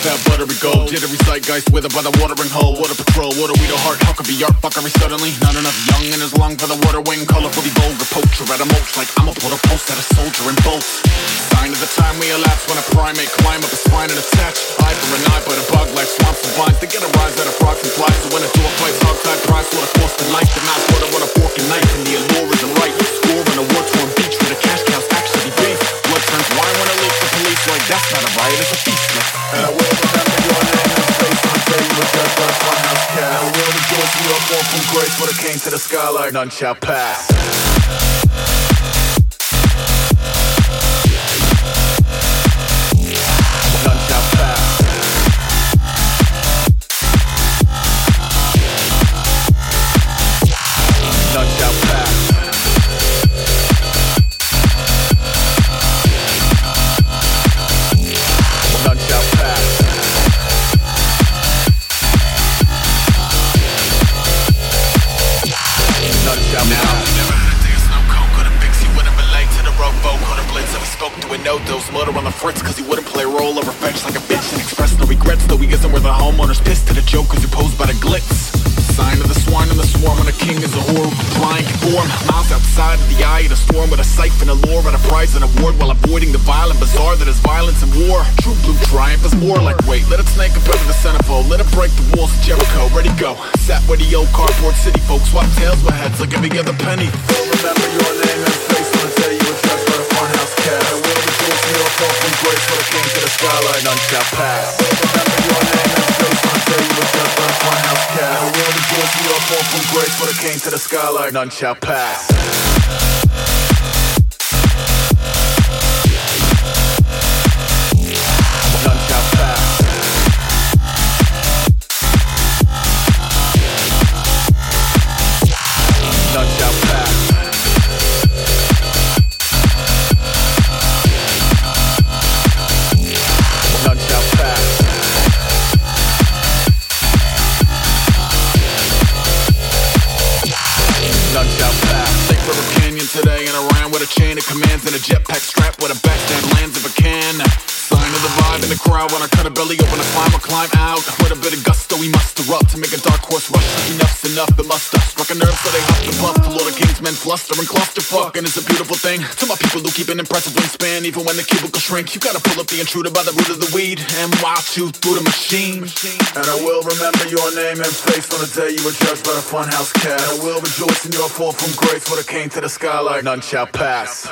buttery gold. Jittery zeitgeist withered by the watering hole. Water patrol, water we the heart. Be art fuckery suddenly? Not enough young in his lung for the water wing. Colorfully vulgar poacher at a mulch like I'ma put a post at a soldier in bolts. Sign of the time we elapse when a primate climb up a spine and attach. Eye for an eye, but a bug leaks like that's not a riot, it's a feast. And I will remember your name and face when I tell you it's just but a funhouse cat. I will rejoice in your fall from grace when it came to the sky like none shall pass. Spoke no dose. Motor on the fritz cause he wouldn't play role or revenge like a bitch and express no regrets. Though he isn't where the homeowner's pissed to the joke cause he posed by the glitz. Sign of the swine in the swarm when a king is a whore flying form. Miles outside of the eye of the storm with a siphon, a lure, and a prize and award while avoiding the violent bazaar that is violence and war. True blue triumph is more like wait, let it snake up of the centerfold, let it break the walls of Jericho. Ready go. Sat where the old cardboard city folks swap tails with heads like every other penny. Remember your name pass. Your name and face when I but. I fall from grace when it came to the. None shall pass. With a chain of commands and a jetpack strap with a backstand lands if I crowd when I cut a belly open to climb or climb out. With a bit of gusto, we muster up to make a dark horse rush. Enough's enough, it must have struck a nerve, so they huff and puff. Till all the king's men fluster and clusterfuck, and it's a beautiful thing. To my people who keep an impressive wingspan, even when the cubicle shrink, you gotta pull up the intruder by the root of the weed and watch you through the machine. And I will remember your name and face on the day you were judged by the funhouse cat. and I will rejoice in your fall from grace when it came to the skyline. None shall pass.